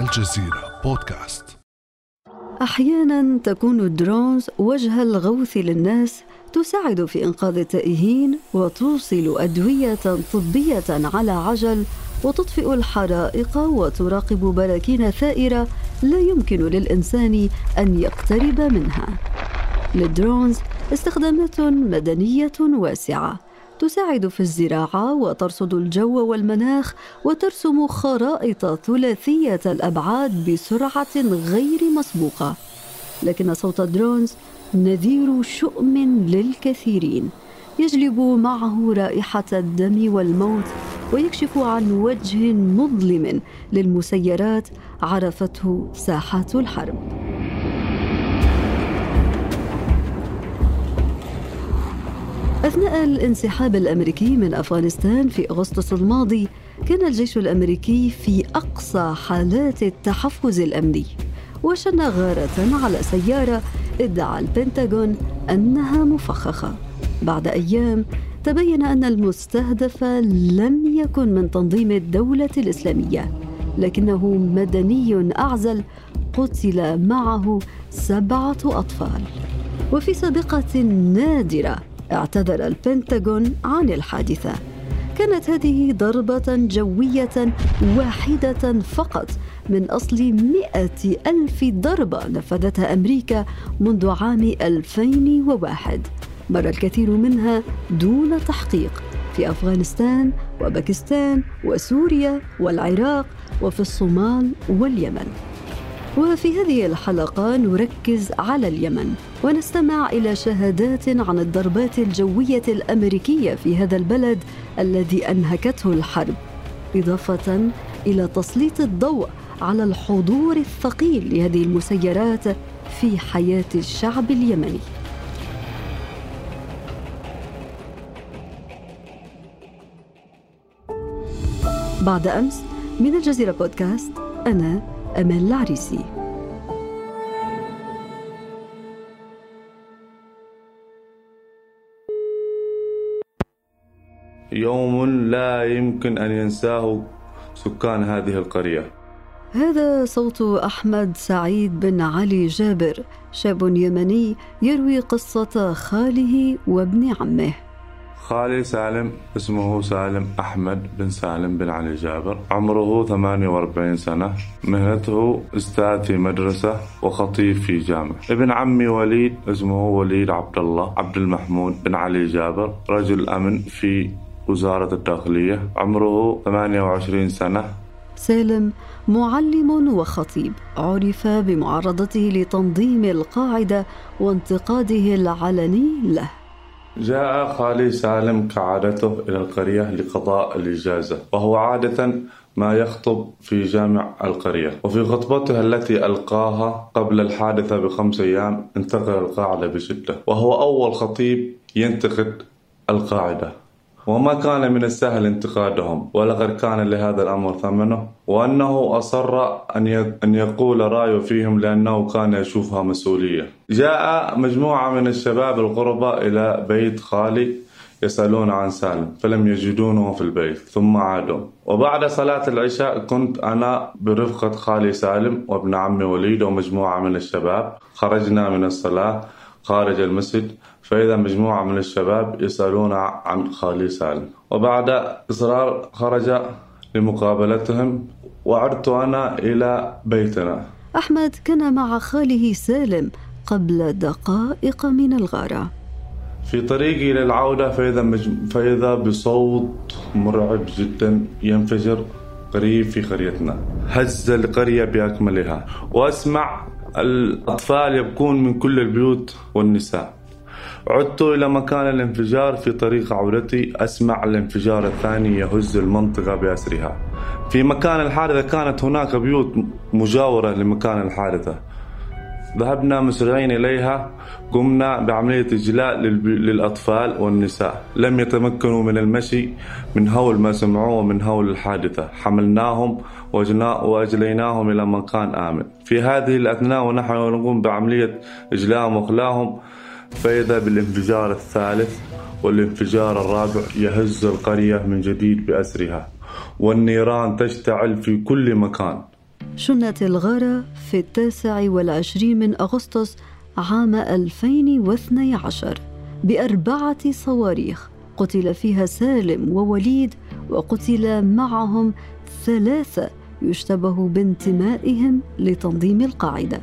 الجزيرة بودكاست أحيانا تكون ال drones وجه الغوث للناس تساعد في إنقاذ التائهين وتوصل أدوية طبية على عجل وتطفئ الحرائق وتراقب براكين ثائرة لا يمكن للإنسان أن يقترب منها. لل drones استخدامات مدنية واسعة تساعد في الزراعة وترصد الجو والمناخ وترسم خرائط ثلاثية الأبعاد بسرعة غير مسبوقة. لكن صوت الدرونز نذير شؤم للكثيرين يجلب معه رائحة الدم والموت ويكشف عن وجه مظلم للمسيرات عرفته ساحات الحرب أثناء الانسحاب الأمريكي من أفغانستان في أغسطس الماضي كان الجيش الأمريكي في أقصى حالات التحفز الأمني وشن غارة على سيارة ادعى البنتاغون أنها مفخخة. بعد أيام تبين أن المستهدف لم يكن من تنظيم الدولة الإسلامية لكنه مدني أعزل قتل معه سبعة أطفال. وفي سابقة نادرة اعتذر البنتاغون عن الحادثة. كانت هذه ضربة جوية واحدة فقط من أصل مئة ألف ضربة نفذتها أمريكا منذ عام 2001 مر الكثير منها دون تحقيق في أفغانستان وباكستان وسوريا والعراق وفي الصومال واليمن. وفي هذه الحلقة نركز على اليمن ونستمع إلى شهادات عن الضربات الجوية الأمريكية في هذا البلد الذي أنهكته الحرب إضافة إلى تسليط الضوء على الحضور الثقيل لهذه المسيرات في حياة الشعب اليمني. بعد أمس من الجزيرة بودكاست أنا أمال العريسي. يوم لا يمكن أن ينساه سكان هذه القرية. هذا صوت أحمد سعيد بن علي جابر شاب يمني يروي قصة خاله وابن عمه. خالي سالم اسمه سالم أحمد بن سالم بن علي جابر. عمره 48 سنة. مهنته أستاذ في مدرسة وخطيب في جامع ابن عمي وليد اسمه وليد عبد الله عبد المحمود بن علي جابر رجل أمن في وزارة الداخلية. عمره 28 سنة. سالم معلم وخطيب عرف بمعارضته لتنظيم القاعدة وانتقاده العلني له. جاء خالي سالم كعادته إلى القرية لقضاء الإجازة وهو عادة ما يخطب في جامع القرية. وفي خطبته التي ألقاها قبل الحادثة بخمس أيام انتقل القاعدة بشدة وهو أول خطيب ينتقد القاعدة. وما كان من السهل انتقادهم ولقد كان لهذا الأمر ثمنه وأنه أصر أن يقول رأيه فيهم لأنه كان يشوفها مسؤولية. جاء مجموعة من الشباب الغرباء إلى بيت خالي يسألون عن سالم فلم يجدونه في البيت ثم عادوا. وبعد صلاة العشاء كنت أنا برفقة خالي سالم وابن عمي وليد ومجموعة من الشباب. خرجنا من الصلاة خارج المسجد فإذا مجموعة من الشباب يسألون عن خالي سالم. وبعد إصرار خرج لمقابلتهم وعدت أنا إلى بيتنا. أحمد كان مع خاله سالم قبل دقائق من الغارة. في طريقي للعودة فإذا, مجم... فإذا بصوت مرعب جدا ينفجر قريب في قريتنا. هز القرية بأكملها. وأسمع الأطفال يبكون من كل البيوت والنساء. عدت إلى مكان الانفجار في طريق عودتي. أسمع الانفجار الثاني يهز المنطقة بأسرها. في مكان الحادثة كانت هناك بيوت مجاورة لمكان الحادثة. ذهبنا مسرعين إليها قمنا بعملية إجلاء للأطفال والنساء. لم يتمكنوا من المشي من هول ما سمعوه ومن هول الحادثة. حملناهم وأجليناهم إلى مكان آمن. في هذه الأثناء ونحن نقوم بعملية إجلاءهم وإخلاهم فإذا بالانفجار الثالث والانفجار الرابع يهز القرية من جديد بأسرها والنيران تشتعل في كل مكان. شنت الغارة في التاسع والعشرين من أغسطس عام 2012 بأربعة صواريخ. قتل فيها سالم ووليد وقتل معهم ثلاثة يشتبه بانتمائهم لتنظيم القاعدة.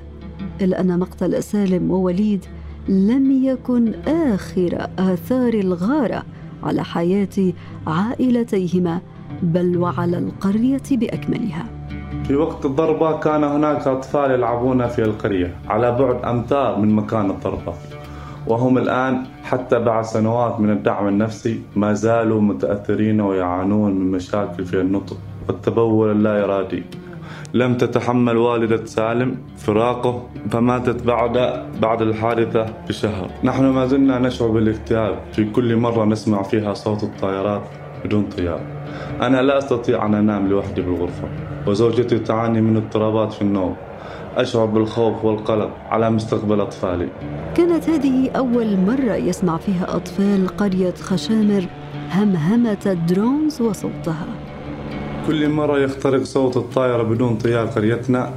إلا أن مقتل سالم ووليد لم يكن آخر آثار الغارة على حياة عائلتيهما بل وعلى القرية بأكملها. في وقت الضربة كان هناك أطفال يلعبون في القرية على بعد أمتار من مكان الضربة. وهم الآن حتى بعد سنوات من الدعم النفسي ما زالوا متأثرين ويعانون من مشاكل في النطق والتبول اللا إرادي لم تتحمل والدة سالم فراقه فماتت بعد بعد الحادثة بشهر. نحن ما زلنا نشعر بالاكتئاب. في كل مرة نسمع فيها صوت الطائرات بدون طيار. أنا لا أستطيع أن أنام لوحدي بالغرفة وزوجتي تعاني من اضطرابات في النوم. أشعر بالخوف والقلق على مستقبل أطفالي. كانت هذه أول مرة يسمع فيها أطفال قرية خشامر همهمة الدرونز وصوتها. كل مرة يخترق صوت الطائرة بدون طيار قريتنا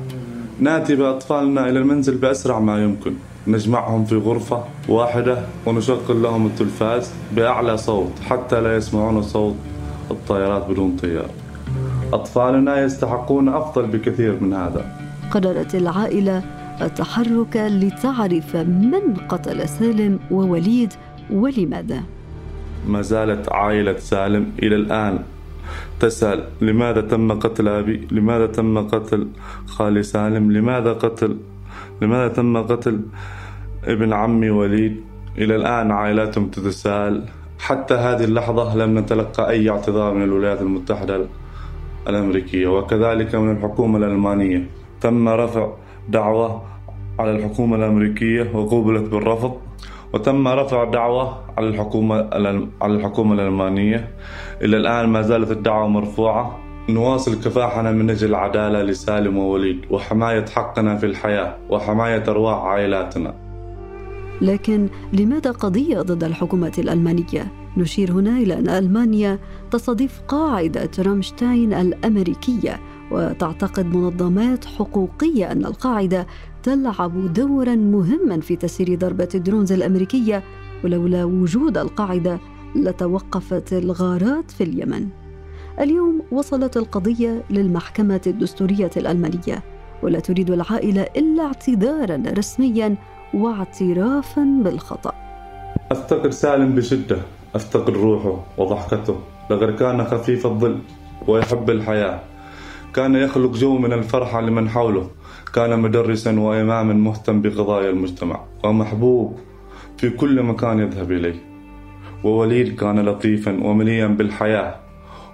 نأتي بأطفالنا إلى المنزل بأسرع ما يمكن. نجمعهم في غرفة واحدة ونشغل لهم التلفاز بأعلى صوت حتى لا يسمعون صوت الطائرات بدون طيار. أطفالنا يستحقون أفضل بكثير من هذا. قررت العائلة التحرك لتعرف من قتل سالم ووليد ولماذا؟ ما زالت عائلة سالم إلى الآن تسأل لماذا تم قتل أبي؟ لماذا تم قتل خالي سالم؟ لماذا قتل لماذا تم قتل ابن عمي وليد؟ إلى الآن عائلاتهم تتساءل. حتى هذه اللحظة لم نتلقى أي اعتذار من الولايات المتحدة الأمريكية وكذلك من الحكومة الألمانية. تم رفع دعوة على الحكومة الأمريكية وقوبلت بالرفض وتم رفع دعوة على الحكومة على الحكومة الألمانية. إلى الآن ما زالت الدعوة مرفوعة. نواصل كفاحنا من أجل العدالة لسالم ووليد وحماية حقنا في الحياة وحماية أرواح عائلاتنا لكن لماذا قضية ضد الحكومة الألمانية؟ نشير هنا إلى أن ألمانيا تستضيف قاعدة رامشتاين الأمريكية وتعتقد منظمات حقوقية أن القاعدة تلعب دورا مهما في تسيير ضربة الدرونز الأمريكية ولولا وجود القاعدة لتوقفت الغارات في اليمن. اليوم وصلت القضية للمحكمة الدستورية الألمانية ولا تريد العائلة إلا اعتذارا رسميا واعترافا بالخطأ. أفتقد سالم بشدة، أفتقد روحه وضحكته، لقد كان خفيف الظل ويحب الحياة. كان يخلق جو من الفرحة لمن حوله كان مدرسا وإماما مهتم بقضايا المجتمع ومحبوب في كل مكان يذهب إليه ووليد كان لطيفا ومليا بالحياة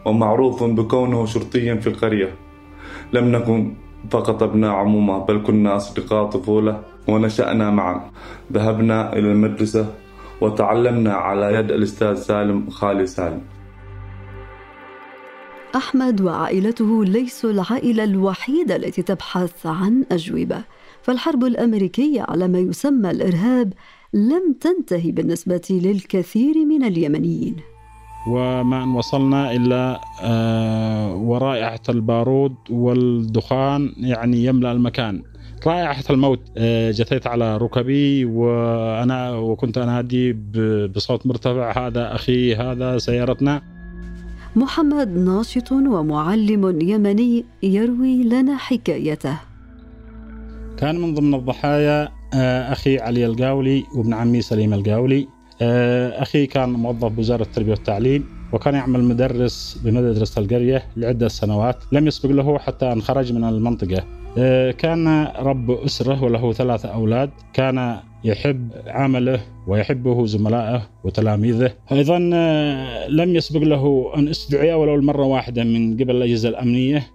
ومعروف بكونه شرطيا في القرية. لم نكن فقط أبناء عمومة بل كنا أصدقاء طفولة ونشأنا معا. ذهبنا إلى المدرسة وتعلمنا على يد الأستاذ سالم خالي سالم. أحمد وعائلته ليسوا العائلة الوحيدة التي تبحث عن أجوبة. فالحرب الأمريكية على ما يسمى الإرهاب لم تنتهي بالنسبة للكثير من اليمنيين. وما أن وصلنا إلا آه، ورائحة البارود والدخان يعني يملأ المكان. رائحة الموت آه، جثيت على ركبي وأنا وكنت أنادي بصوت مرتفع هذا أخي هذا سيارتنا. محمد ناشط ومعلم يمني يروي لنا حكايته. كان من ضمن الضحايا آه، أخي علي القاولي وابن عمي سليم القاولي. أخي كان موظف بوزارة التربية والتعليم وكان يعمل مدرس بمدرسة القرية لعدة سنوات لم يسبق له حتى أن خرج من المنطقة. آه، كان رب أسرة وله ثلاثة أولاد. كان يحب عمله ويحبه زملائه وتلاميذه. أيضا آه، لم يسبق له أن أستدعي ولو مرة واحدة من قبل الأجهزة الأمنية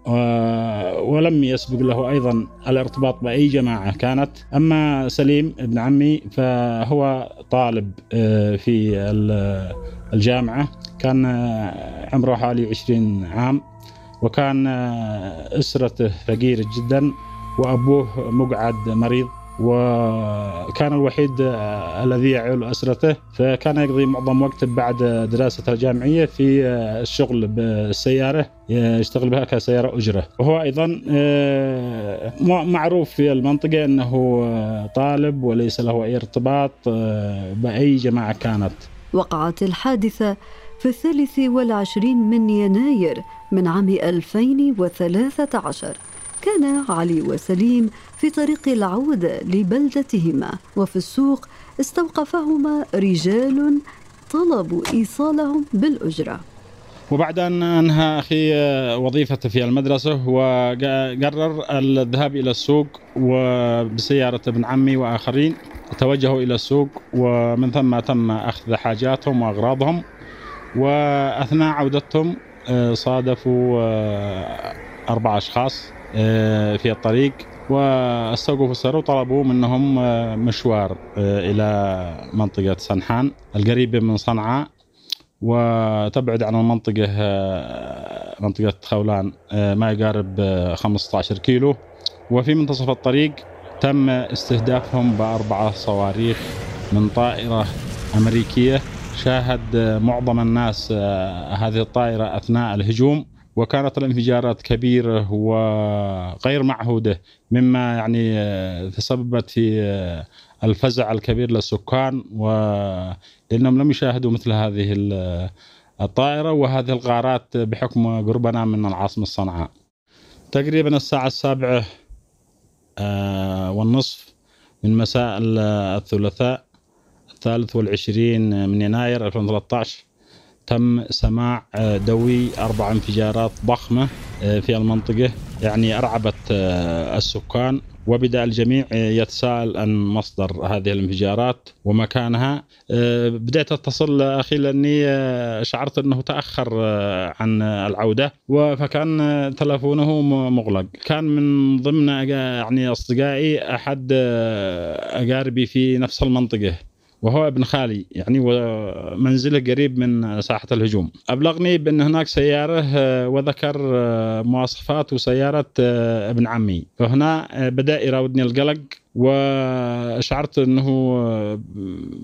ولم يسبق له أيضا الارتباط بأي جماعة كانت. أما سليم ابن عمي فهو طالب آه، في الجامعة. كان عمره حوالي 20 عام. وكان أسرته فقيرة جدا وأبوه مقعد مريض وكان الوحيد الذي يعول أسرته. فكان يقضي معظم وقته بعد دراسته الجامعية في الشغل بالسيارة يشتغل بها كسيارة أجرة. وهو أيضا معروف في المنطقة أنه طالب وليس له أي ارتباط بأي جماعة كانت. وقعت الحادثة في الثالث والعشرين من يناير من عام 2013 كان علي وسليم في طريق العودة لبلدتهما وفي السوق استوقفهما رجال طلبوا إيصالهم بالأجرة. وبعد أن أنهى أخي وظيفته في المدرسة وقرر الذهاب إلى السوق وبسيارة ابن عمي وآخرين توجهوا إلى السوق ومن ثم تم أخذ حاجاتهم وأغراضهم وأثناء عودتهم صادفوا أربع أشخاص في الطريق واستوقفوا السيارة وطلبوا منهم مشوار إلى منطقة سنحان القريبة من صنعاء وتبعد عن المنطقة منطقة خولان ما يقارب 15 كيلو. وفي منتصف الطريق تم استهدافهم بأربعة صواريخ من طائرة أمريكية. شاهد معظم الناس هذه الطائرة أثناء الهجوم وكانت الانفجارات كبيرة وغير معهودة مما يعني تسببت في الفزع الكبير للسكان ولأنهم لم يشاهدوا مثل هذه الطائرة وهذه الغارات بحكم قربنا من العاصمة صنعاء تقريبا الساعة السابعة والنصف من مساء الثلاثاء الثالث والعشرين من يناير 2013 تم سماع دوي أربع انفجارات ضخمة في المنطقة يعني أرعبت السكان. وبدأ الجميع يتساءل عن مصدر هذه الانفجارات ومكانها. بدأت أتصل أخي لأني شعرت أنه تأخر عن العودة. فكان تلفونه مغلق. كان من ضمن يعني أصدقائي أحد أقاربي في نفس المنطقة. وهو ابن خالي يعني ومنزله قريب من ساحة الهجوم. أبلغني بأن هناك سيارة وذكر مواصفات وسيارة ابن عمي. فهنا بدأ يراودني القلق وشعرت أنه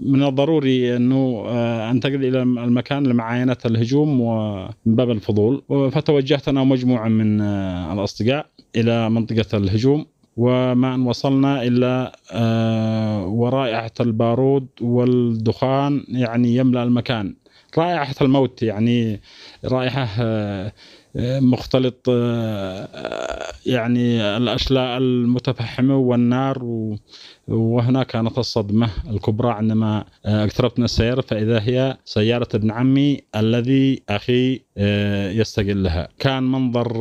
من الضروري أنه أنتقل إلى المكان لمعاينة الهجوم ومن باب الفضول. فتوجهت أنا ومجموعة من الأصدقاء إلى منطقة الهجوم. وما أن وصلنا إلا ورائحة البارود والدخان يعني يملأ المكان. رائحة الموت يعني رائحة مختلط يعني الأشلاء المتفحمة والنار وهنا كانت الصدمة الكبرى عندما اقتربت من السيارة. فإذا هي سيارة ابن عمي الذي أخي يستقلها كان منظر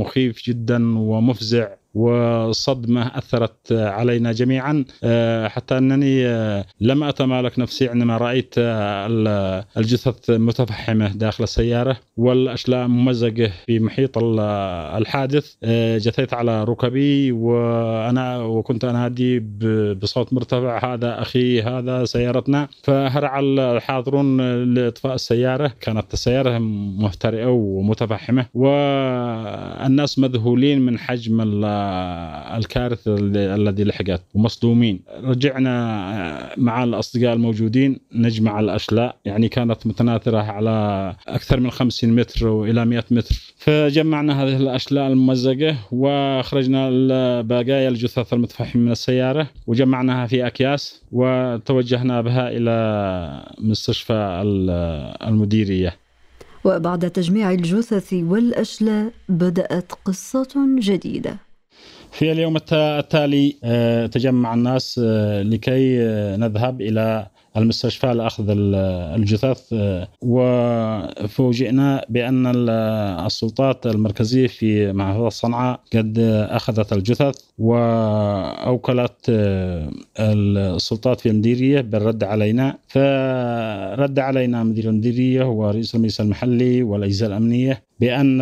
مخيف جدا ومفزع. وصدمة أثرت علينا جميعا. حتى أنني لم أتمالك نفسي عندما رأيت الجثث متفحمة داخل السيارة والأشلاء ممزقة في محيط الحادث. جثيت على ركبي وأنا وكنت أنادي بصوت مرتفع هذا أخي هذا سيارتنا. فهرع الحاضرون لإطفاء السيارة. كانت السيارة مهترئة ومتفحمة. والناس مذهولين من حجم الكارثة الذي لحقت. ومصدومين. رجعنا مع الأصدقاء الموجودين نجمع الأشلاء. يعني كانت متناثرة على أكثر من 50 متر وإلى 100 متر. فجمعنا هذه الأشلاء الممزقة وأخرجنا بقايا الجثث المتفحمة من السيارة. وجمعناها في أكياس وتوجهنا بها إلى مستشفى المديرية. وبعد تجميع الجثث والأشلاء بدأت قصة جديدة. في اليوم التالي تجمع الناس لكي نذهب إلى المستشفى لأخذ الجثث وفوجئنا بأن السلطات المركزية في محافظة صنعاء قد أخذت الجثث وأوكلت السلطات في المديرية بالرد علينا. فرد علينا مدير المديرية ورئيس المجلس المحلي والأجهزة الأمنية بأن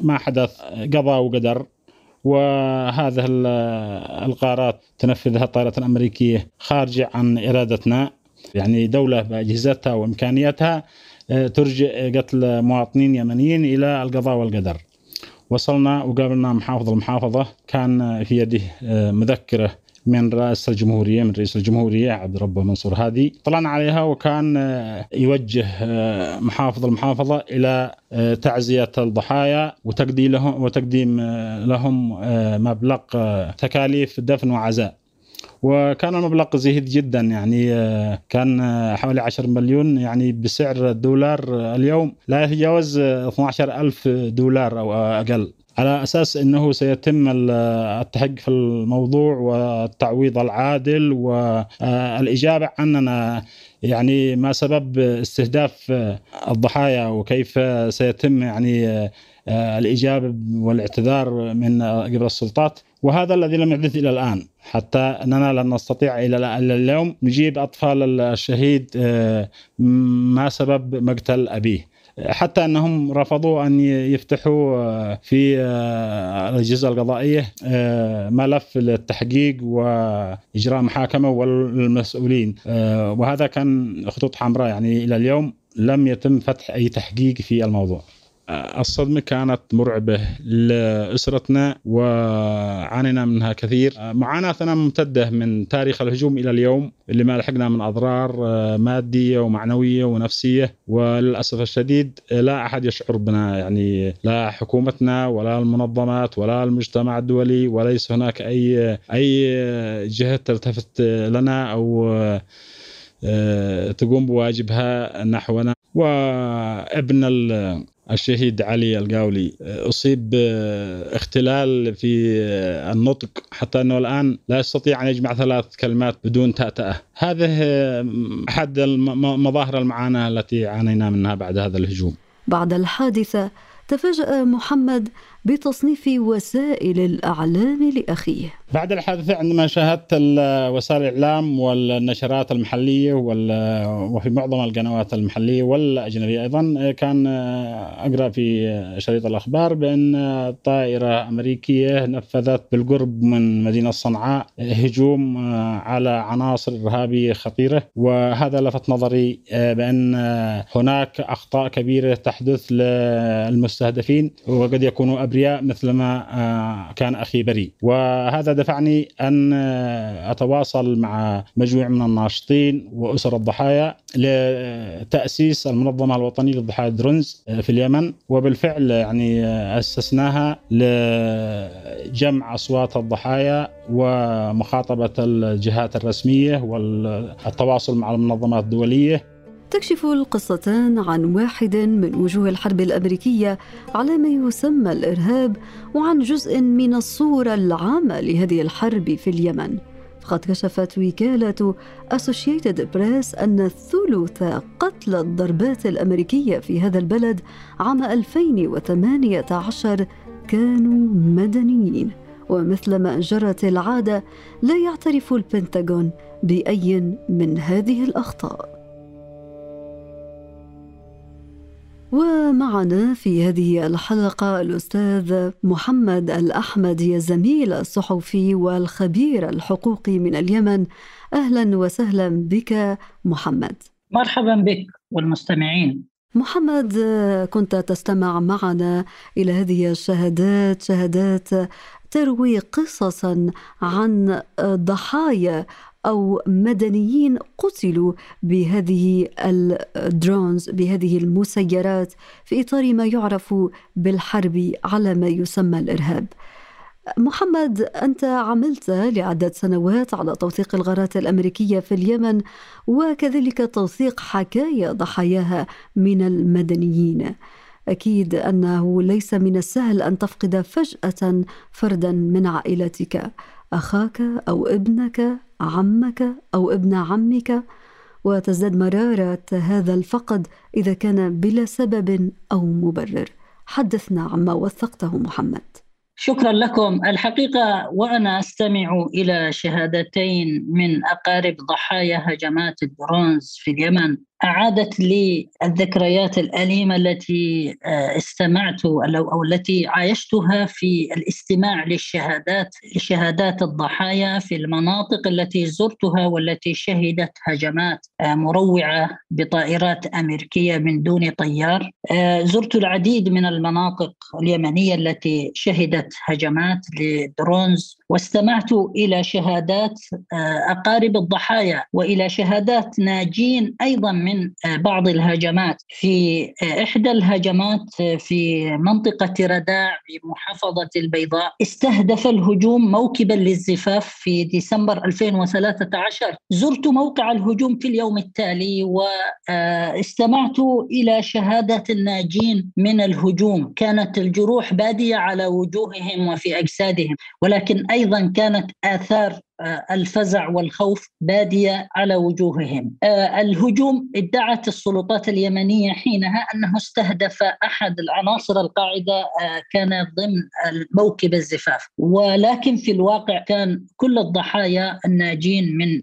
ما حدث قضى وقدر. وهذه القرارات تنفذها الطائرة الأمريكية خارجة عن إرادتنا. يعني دولة بأجهزتها وإمكانياتها ترجع قتل مواطنين يمنيين إلى القضاء والقدر. وصلنا وقابلنا محافظ المحافظة كان في يده مذكرة من رئاسة الجمهورية من رئيس الجمهورية عبد ربه منصور هادي. طلعنا عليها وكان يوجه محافظ المحافظة إلى تعزية الضحايا وتقديم لهم وتقديم لهم مبلغ تكاليف دفن وعزاء. وكان المبلغ زهيد جدا يعني كان حوالي 10 مليون يعني بسعر الدولار اليوم. لا يتجاوز 12 ألف دولار أو أقل. على أساس إنه سيتم التحقق في الموضوع والتعويض العادل والإجابة عننا. يعني ما سبب استهداف الضحايا وكيف سيتم يعني الإجابة والاعتذار من قبل السلطات. وهذا الذي لم يحدث إلى الآن. حتى أننا لن نستطيع إلى اليوم نجيب أطفال الشهيد ما سبب مقتل أبيه. حتى أنهم رفضوا أن يفتحوا في الأجهزة القضائية ملف للتحقيق وإجراء محاكمة والمسؤولين وهذا كان خطوط حمراء يعني إلى اليوم لم يتم فتح أي تحقيق في الموضوع. الصدمة كانت مرعبة لأسرتنا وعانينا منها كثير. معاناتنا ممتدة من تاريخ الهجوم إلى اليوم اللي ما لحقنا من أضرار مادية ومعنوية ونفسية. وللأسف الشديد لا أحد يشعر بنا يعني لا حكومتنا ولا المنظمات ولا المجتمع الدولي وليس هناك أي أي جهة تلتفت لنا أو تقوم بواجبها نحونا. وابن الشهيد علي القاولي. أصيب باختلال في النطق حتى أنه الآن لا يستطيع أن يجمع ثلاث كلمات بدون تأتأة. هذه أحد مظاهر المعاناة التي عانينا منها بعد هذا الهجوم. بعد الحادثة تفاجأ محمد بتصنيف وسائل الإعلام لأخيه. بعد الحادثة عندما شاهدت وسائل الإعلام والنشرات المحلية وفي معظم القنوات المحلية والأجنبية أيضا كان أقرأ في شريط الأخبار بأن طائرة أمريكية نفذت بالقرب من مدينة صنعاء هجوم على عناصر إرهابية خطيرة. وهذا لفت نظري بأن هناك أخطاء كبيرة تحدث للمستهدفين وقد يكونوا أبرياء مثلما كان أخي بريء. وهذا دفعني أن أتواصل مع مجموعة من الناشطين وأسر الضحايا لتأسيس المنظمة الوطنية للضحايا درونز في اليمن. وبالفعل يعني أسسناها لجمع أصوات الضحايا ومخاطبة الجهات الرسمية والتواصل مع المنظمات الدولية. تكشف القصتان عن واحد من وجوه الحرب الأمريكية على ما يسمى الإرهاب وعن جزء من الصورة العامة لهذه الحرب في اليمن. فقد كشفت وكالة اسوشيتد بريس أن ثلث قتل الضربات الأمريكية في هذا البلد عام 2018 كانوا مدنيين. ومثلما جرت العادة لا يعترف البنتاغون بأي من هذه الأخطاء. ومعنا في هذه الحلقة الأستاذ محمد الأحمدي الزميل الصحفي والخبير الحقوقي من اليمن. أهلا وسهلا بك محمد. مرحبا بك والمستمعين. محمد كنت تستمع معنا إلى هذه الشهادات شهادات تروي قصصا عن ضحايا أو مدنيين قتلوا بهذه الدرونز بهذه المسيرات في إطار ما يعرف بالحرب على ما يسمى الإرهاب. محمد أنت عملت لعدة سنوات على توثيق الغارات الأمريكية في اليمن وكذلك توثيق حكايا ضحاياها من المدنيين. أكيد أنه ليس من السهل أن تفقد فجأة فردا من عائلتك أخاك أو ابنك عمك أو ابن عمك وتزداد مرارة هذا الفقد إذا كان بلا سبب أو مبرر. حدثنا عما وثقته محمد. شكرا لكم. الحقيقة وأنا أستمع إلى شهادتين من أقارب ضحايا هجمات الدرونز في اليمن. أعادت لي الذكريات الأليمة التي آه، استمعت أو التي عايشتها في الاستماع للشهادات لشهادات الضحايا في المناطق التي زرتها والتي شهدت هجمات آه، مروعة بطائرات أمريكية من دون طيار. زرت العديد من المناطق اليمنية التي شهدت هجمات لدرونز. واستمعت إلى شهادات أقارب الضحايا وإلى شهادات ناجين أيضا من بعض الهجمات. في إحدى الهجمات في منطقة رداع بمحافظة البيضاء استهدف الهجوم موكبا للزفاف في ديسمبر 2013 زرت موقع الهجوم في اليوم التالي واستمعت إلى شهادة الناجين من الهجوم. كانت الجروح بادية على وجوههم وفي أجسادهم ولكن أيضا كانت آثار آه، الفزع والخوف بادية على وجوههم. آه، الهجوم ادعت السلطات اليمنية حينها أنه استهدف أحد العناصر القاعدة آه، كان ضمن موكب الزفاف. ولكن في الواقع كان كل الضحايا الناجين من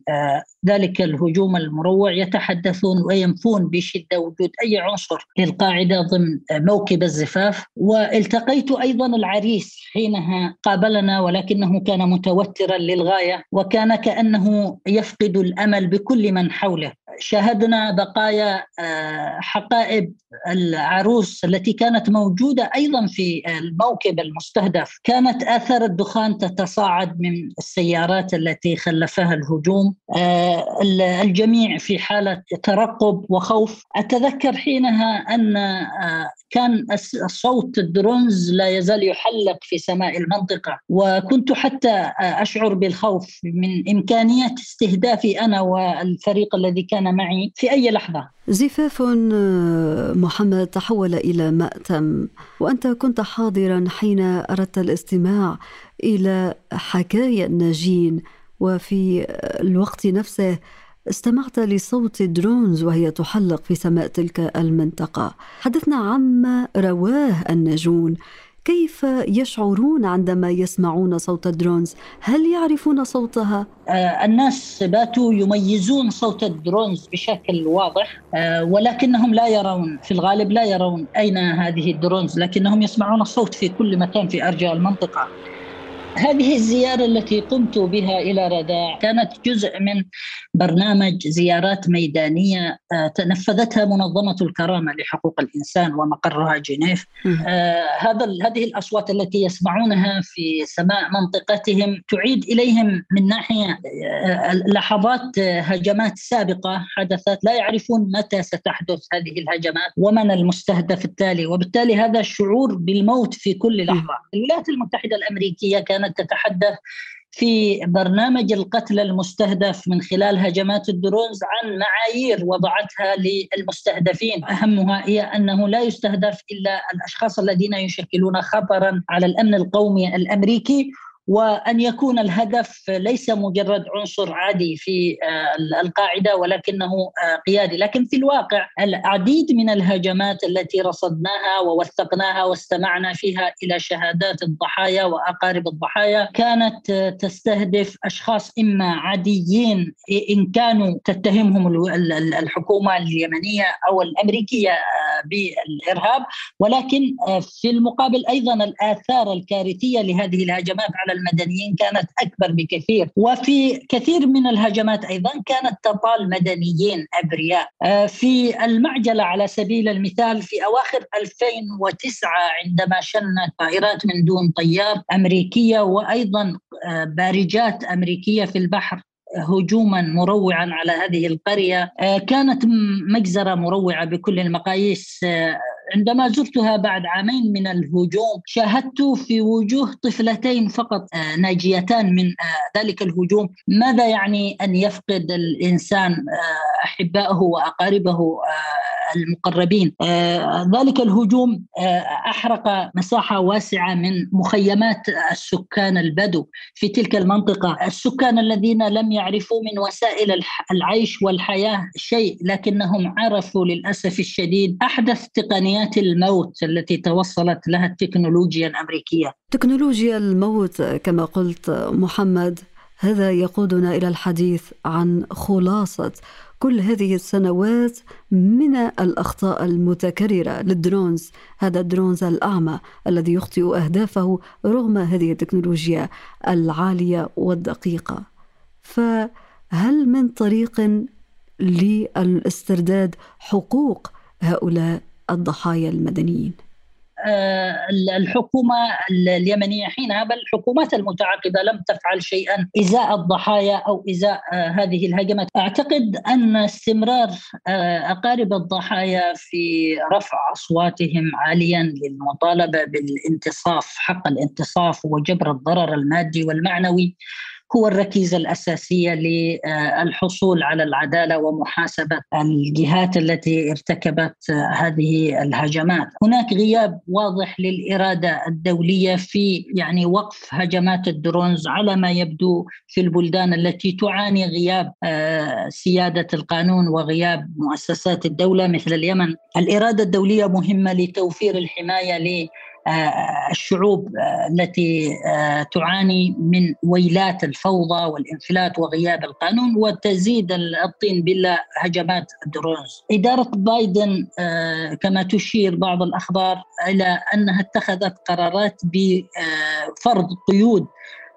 ذلك الهجوم المروع يتحدثون وينفون بشدة وجود أي عنصر للقاعدة ضمن موكب الزفاف. والتقيت أيضا العريس حينها قابلنا ولكنه كان متوترا للغاية. وكان كأنه يفقد الأمل بكل من حوله. شاهدنا بقايا آه، حقائب العروس التي كانت موجودة أيضا في الموكب المستهدف. كانت اثار الدخان تتصاعد من السيارات التي خلفها الهجوم. آه، الجميع في حالة ترقب وخوف. أتذكر حينها أن آه، كان صوت الدرونز لا يزال يحلق في سماء المنطقة. وكنت حتى أشعر بالخوف من إمكانية استهدافي أنا والفريق الذي كان معي في أي لحظة. زفاف محمد تحول إلى مأتم. وأنت كنت حاضرا حين أردت الاستماع إلى حكايا الناجين وفي الوقت نفسه استمعت لصوت drones وهي تحلق في سماء تلك المنطقة. حدثنا عما رواه الناجون كيف يشعرون عندما يسمعون صوت ال drones؟ هل يعرفون صوتها؟ آه الناس باتوا يميزون صوت ال drones بشكل واضح آه ولكنهم لا يرون في الغالب لا يرون أين هذه ال drones لكنهم يسمعون الصوت في كل مكان في أرجاء المنطقة هذه الزيارة التي قمت بها إلى رداع كانت جزء من برنامج زيارات ميدانية آه، تنفذتها منظمة الكرامة لحقوق الإنسان ومقرها جنيف. آه، هذا هذه الأصوات التي يسمعونها في سماء منطقتهم تعيد إليهم من ناحية آه، لحظات هجمات سابقة حدثت. لا يعرفون متى ستحدث هذه الهجمات ومن المستهدف التالي. وبالتالي هذا الشعور بالموت في كل لحظة. الولايات المتحدة الأمريكية كانت كانت تتحدث في برنامج القتل المستهدف من خلال هجمات الدرونز عن معايير وضعتها للمستهدفين. أهمها هي أنه لا يستهدف إلا الأشخاص الذين يشكلون خطرا على الأمن القومي الأمريكي وأن يكون الهدف ليس مجرد عنصر عادي في آه، القاعدة ولكنه آه، قيادي، لكن في الواقع العديد من الهجمات التي رصدناها ووثقناها واستمعنا فيها إلى شهادات الضحايا وأقارب الضحايا كانت آه، تستهدف أشخاص إما عاديين إن كانوا تتهمهم الحكومة اليمنية أو الأمريكية بالإرهاب. ولكن في المقابل أيضا الآثار الكارثية لهذه الهجمات على المدنيين كانت أكبر بكثير. وفي كثير من الهجمات أيضا كانت تطال مدنيين أبرياء. آه، في المعجلة على سبيل المثال في أواخر 2009 عندما شنت طائرات من دون طيار أمريكية وأيضا آه، بارجات أمريكية في البحر هجوما مروعا على هذه القرية. آه، كانت مجزرة مروعة بكل المقاييس عندما زرتها بعد عامين من الهجوم شاهدت في وجوه طفلتين فقط آه، ناجيتان من آه، ذلك الهجوم. ماذا يعني أن يفقد الإنسان آه، احبائه وأقاربه؟ المقربين ذلك الهجوم أحرق مساحة واسعة من مخيمات السكان البدو في تلك المنطقة السكان الذين لم يعرفوا من وسائل العيش والحياة شيء لكنهم عرفوا للأسف الشديد أحدث تقنيات الموت التي توصلت لها التكنولوجيا الأمريكية. تكنولوجيا الموت كما قلت محمد هذا يقودنا إلى الحديث عن خلاصة كل هذه السنوات من الأخطاء المتكررة لل drones. هذا ال drones الأعمى الذي يخطئ أهدافه رغم هذه التكنولوجيا العالية والدقيقة. فهل من طريق لاسترداد حقوق هؤلاء الضحايا المدنيين؟ آه، الحكومة اليمنية حينها بل الحكومات المتعاقبة لم تفعل شيئا إزاء الضحايا أو إزاء آه، هذه الهجمات. أعتقد أن استمرار آه، أقارب الضحايا في رفع أصواتهم عاليا للمطالبة بالانتصاف حق الانتصاف وجبر الضرر المادي والمعنوي هو الركيزة الأساسية للحصول على العدالة ومحاسبة الجهات التي ارتكبت هذه الهجمات. هناك غياب واضح للإرادة الدولية في يعني وقف هجمات الدرونز على ما يبدو في البلدان التي تعاني غياب آه، سيادة القانون وغياب مؤسسات الدولة مثل اليمن. الإرادة الدولية مهمة لتوفير الحماية آه، الشعوب آه، التي آه، تعاني من ويلات الفوضى والانفلات وغياب القانون وتزيد الطين بلة هجمات ال drones إدارة بايدن كما تشير بعض الأخبار إلى أنها اتخذت قرارات بفرض قيود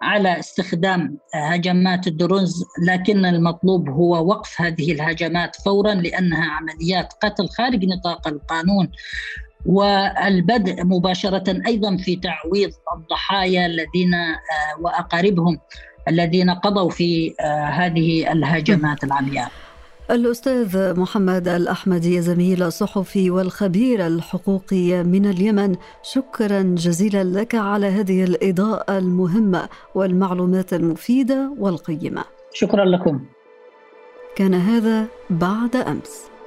على استخدام هجمات ال drones لكن المطلوب هو وقف هذه الهجمات فورا لأنها عمليات قتل خارج نطاق القانون. والبدء مباشرة أيضا في تعويض الضحايا الذين آه، وأقاربهم الذين قضوا في آه، هذه الهجمات العمياء. الأستاذ محمد الأحمدي زميل الصحفي والخبير الحقوقي من اليمن شكرا جزيلا لك على هذه الإضاءة المهمة والمعلومات المفيدة والقيمة. شكرا لكم. كان هذا بعد أمس.